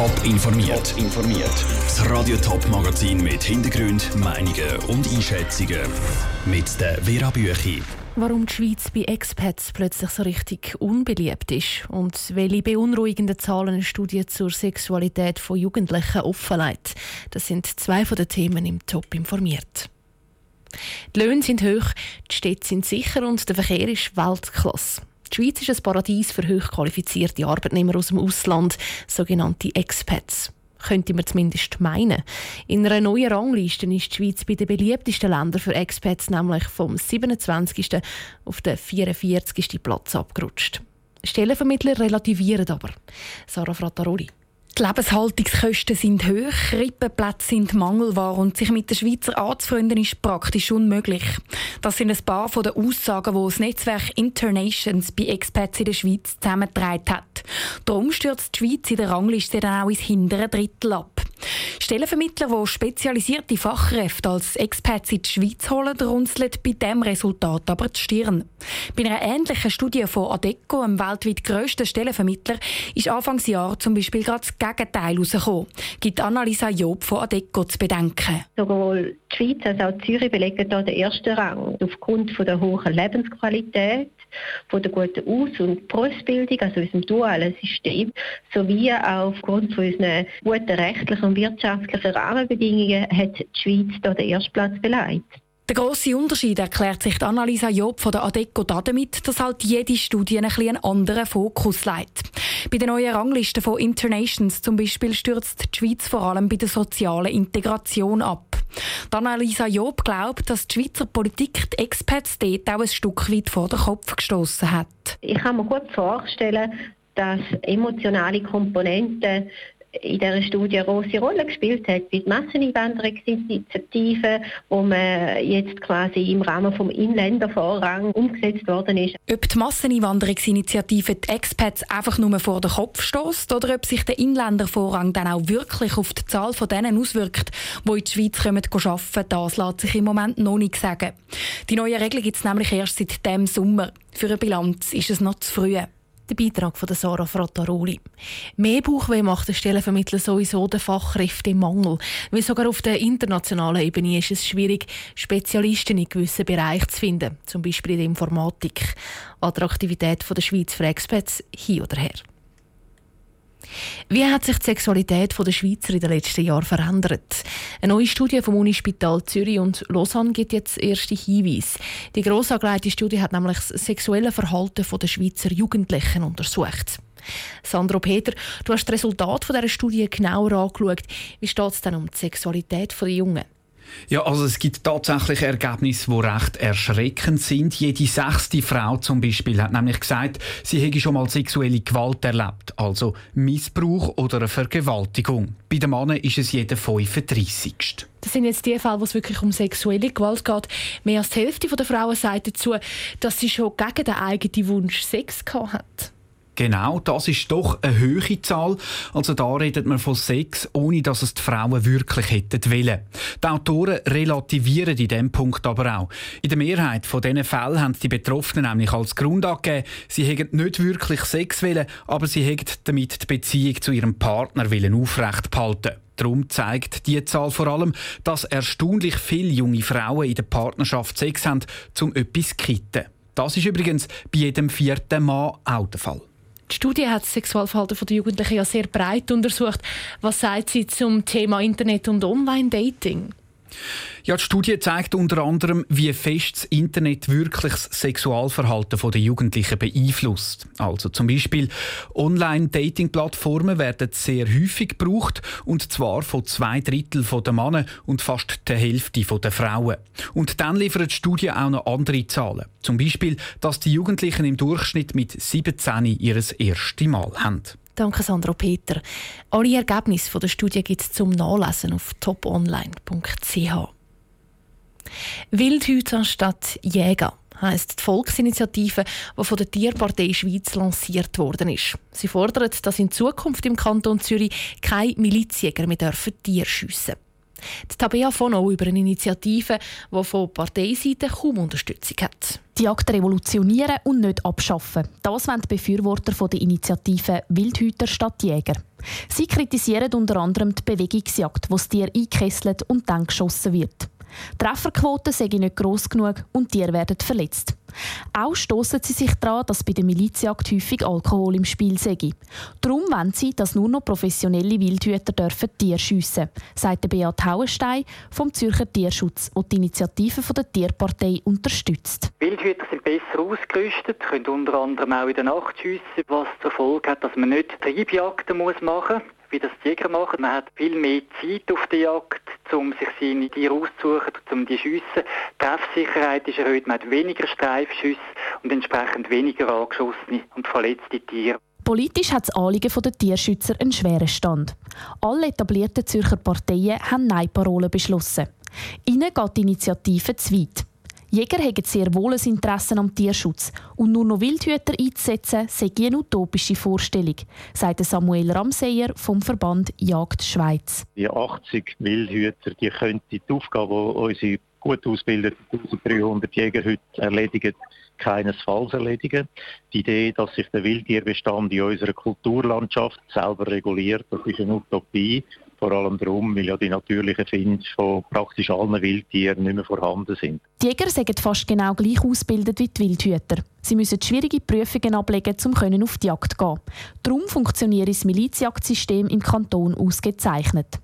Top informiert. informiert. Das Radio Top Magazin mit Hintergrund, Meinungen und Einschätzungen mit der Vera Büchi. Warum die Schweiz bei Expats plötzlich so richtig unbeliebt ist und welche beunruhigenden Zahlen eine Studie zur Sexualität von Jugendlichen offenlegt. Das sind zwei von den Themen im Top informiert. Die Löhne sind hoch, die Städte sind sicher und der Verkehr ist Weltklasse. Die Schweiz ist ein Paradies für hochqualifizierte Arbeitnehmer aus dem Ausland, sogenannte Expats. Könnte man zumindest meinen. In einer neuen Rangliste ist die Schweiz bei den beliebtesten Ländern für Expats nämlich vom 27. auf den 44. Platz abgerutscht. Stellenvermittler relativieren aber. Sarah Frattaroli. Die Lebenshaltungskosten sind hoch, Rippenplätze sind mangelbar und sich mit den Schweizer anzufreunden ist praktisch unmöglich. Das sind ein paar von den Aussagen, die das Netzwerk Internations bei Expats in der Schweiz zusammengetragen hat. Darum stürzt die Schweiz in der Rangliste dann auch ins hintere Drittel ab. Stellenvermittler, die spezialisierte Fachkräfte als Expats in die Schweiz holen, runzeln bei diesem Resultat aber die Stirn. Bei einer ähnlichen Studie von Adeco, einem weltweit grössten Stellenvermittler, ist Anfangsjahr zum Beispiel gerade Gegenteil herausgekommen, gibt Annalisa Job von Adeco zu bedenken. Sowohl die Schweiz als auch Zürich belegen hier den ersten Rang aufgrund von der hohen Lebensqualität, von der guten Aus- und Berufsbildung, also unserem dualen System, sowie auch aufgrund von unseren guten rechtlichen und wirtschaftlichen Rahmenbedingungen hat die Schweiz hier den ersten Platz beleidigt. Der grosse Unterschied erklärt sich Annalisa Job von der Adeco damit, dass halt jede Studie ein einen anderen Fokus legt. Bei den neuen Ranglisten von Internations zum Beispiel stürzt die Schweiz vor allem bei der sozialen Integration ab. Annalisa Job glaubt, dass die Schweizer Politik die Expats dort auch ein Stück weit vor den Kopf gestoßen hat. Ich kann mir gut vorstellen, dass emotionale Komponenten in dieser Studie eine große Rolle gespielt hat, wie die Masseneinwanderungsinitiative, wo man jetzt quasi im Rahmen vom Inländervorrang umgesetzt worden ist. Ob die Masseneinwanderungsinitiative die Expats einfach nur vor den Kopf stößt oder ob sich der Inländervorrang dann auch wirklich auf die Zahl von denen auswirkt, die in die Schweiz kommen, arbeiten, das lässt sich im Moment noch nicht sagen. Die neue Regel gibt es nämlich erst seit dem Sommer. Für eine Bilanz ist es noch zu früh. Der Beitrag von Sarah Frattaroli. Mehr Bauchweh macht der Stellenvermittler sowieso den Fachkräftemangel. Weil sogar auf der internationalen Ebene ist es schwierig, Spezialisten in gewissen Bereichen zu finden, zum Beispiel in der Informatik. Attraktivität der Schweiz für Expats hier oder her. Wie hat sich die Sexualität der Schweizer in den letzten Jahren verändert? Eine neue Studie vom Unispital Zürich und Lausanne gibt jetzt erste Hinweise. Die gross angelegte Studie hat nämlich das sexuelle Verhalten der Schweizer Jugendlichen untersucht. Sandro Peter, du hast das Resultat dieser Studie genauer angeschaut. Wie steht es denn um die Sexualität der Jungen? Ja, also es gibt tatsächlich Ergebnisse, die recht erschreckend sind. Jede sechste Frau zum Beispiel hat nämlich gesagt, sie hätte schon mal sexuelle Gewalt erlebt, also Missbrauch oder eine Vergewaltigung. Bei den Männern ist es jeder 35. Das sind jetzt die Fälle, wo es wirklich um sexuelle Gewalt geht. Mehr als die Hälfte der Frauen sagt dazu, dass sie schon gegen den eigenen Wunsch Sex hat. Genau, das ist doch eine hohe Zahl. Also da redet man von Sex, ohne dass es die Frauen wirklich hätten wollen. Die Autoren relativieren in diesem Punkt aber auch. In der Mehrheit von diesen Fällen haben die Betroffenen nämlich als Grund angegeben, sie hätten nicht wirklich Sex wollen, aber sie hätten damit die Beziehung zu ihrem Partner wollen aufrecht behalten. Darum zeigt die Zahl vor allem, dass erstaunlich viele junge Frauen in der Partnerschaft Sex haben, um etwas zu kitten. Das ist übrigens bei jedem vierten Mann auch der Fall. Die Studie hat das Sexualverhalten der Jugendlichen ja sehr breit untersucht. Was sagt sie zum Thema Internet und Online-Dating? Ja, die Studie zeigt unter anderem, wie fest das Internet wirklich das Sexualverhalten der Jugendlichen beeinflusst. Also zum Beispiel Online-Dating-Plattformen werden sehr häufig gebraucht und zwar von zwei Drittel der Männer und fast der Hälfte der Frauen. Und dann liefert die Studie auch noch andere Zahlen. Zum Beispiel, dass die Jugendlichen im Durchschnitt mit 17 ihr erstes Mal haben. Danke, Sandro Peter. Alle Ergebnisse der Studie gibt es zum Nachlesen auf toponline.ch. Wildhüter anstatt Jäger heisst die Volksinitiative, die von der Tierpartei Schweiz lanciert worden ist. Sie fordert, dass in Zukunft im Kanton Zürich keine Milizjäger mehr Tiere schiessen dürfen. Die Tabea Fono über eine Initiative, die von Parteiseite kaum Unterstützung hat. Die Jagd revolutionieren und nicht abschaffen. Das wollen die Befürworter der Initiative Wildhüter statt Jäger. Sie kritisieren unter anderem die Bewegungsjagd, wo das Tier eingekesselt und dann geschossen wird. Trefferquoten seien nicht gross genug und Tiere werden verletzt. Auch stoßen sie sich daran, dass bei der Milizjagd häufig Alkohol im Spiel sei. Darum wollen sie, dass nur noch professionelle Wildhüter dürfen Tiere schiessen sagt Beat Hauenstein vom Zürcher Tierschutz, der die Initiative der Tierpartei unterstützt. Wildhüter sind besser ausgerüstet, können unter anderem auch in der Nacht schiessen, was zur Folge hat, dass man nicht Treibjagden machen muss wie das die Jäger machen. Man hat viel mehr Zeit auf der Jagd, um sich seine Tiere auszusuchen, um die zu schiessen. Die Treffsicherheit ist erhöht, man hat weniger Streifschüsse und entsprechend weniger angeschossene und verletzte Tiere. Politisch hat das Anliegen der Tierschützer einen schweren Stand. Alle etablierten Zürcher Parteien haben Nein-Parolen beschlossen. Ihnen geht die Initiative zu weit. Jäger haben sehr wohl ein Interesse am Tierschutz und nur noch Wildhüter einzusetzen, sei eine utopische Vorstellung, sagt Samuel Ramseyer vom Verband Jagd Schweiz. Die 80 Wildhüter die können die Aufgabe, die unsere gut ausgebildeten 1300 Jäger heute erledigen, keinesfalls erledigen. Die Idee, dass sich der Wildtierbestand in unserer Kulturlandschaft selber reguliert, das ist eine Utopie. Vor allem darum, weil ja die natürlichen Finde von praktisch allen Wildtieren nicht mehr vorhanden sind. Die Jäger sind fast genau gleich ausgebildet wie die Wildhüter. Sie müssen schwierige Prüfungen ablegen, um auf die Jagd zu gehen. Darum funktioniert das Milizjagdsystem im Kanton ausgezeichnet.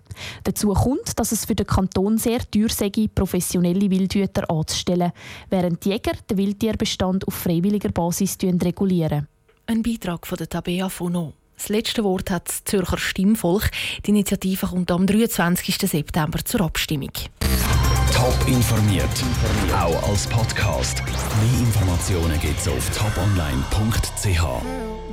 Dazu kommt, dass es für den Kanton sehr teuer sei, professionelle Wildhüter anzustellen, während die Jäger den Wildtierbestand auf freiwilliger Basis regulieren. Ein Beitrag von der Tabea Fono. Das letzte Wort hat das Zürcher Stimmvolk. Die Initiative kommt am 23. September zur Abstimmung. Top informiert, auch als Podcast. Mehr Informationen gibt es auf toponline.ch.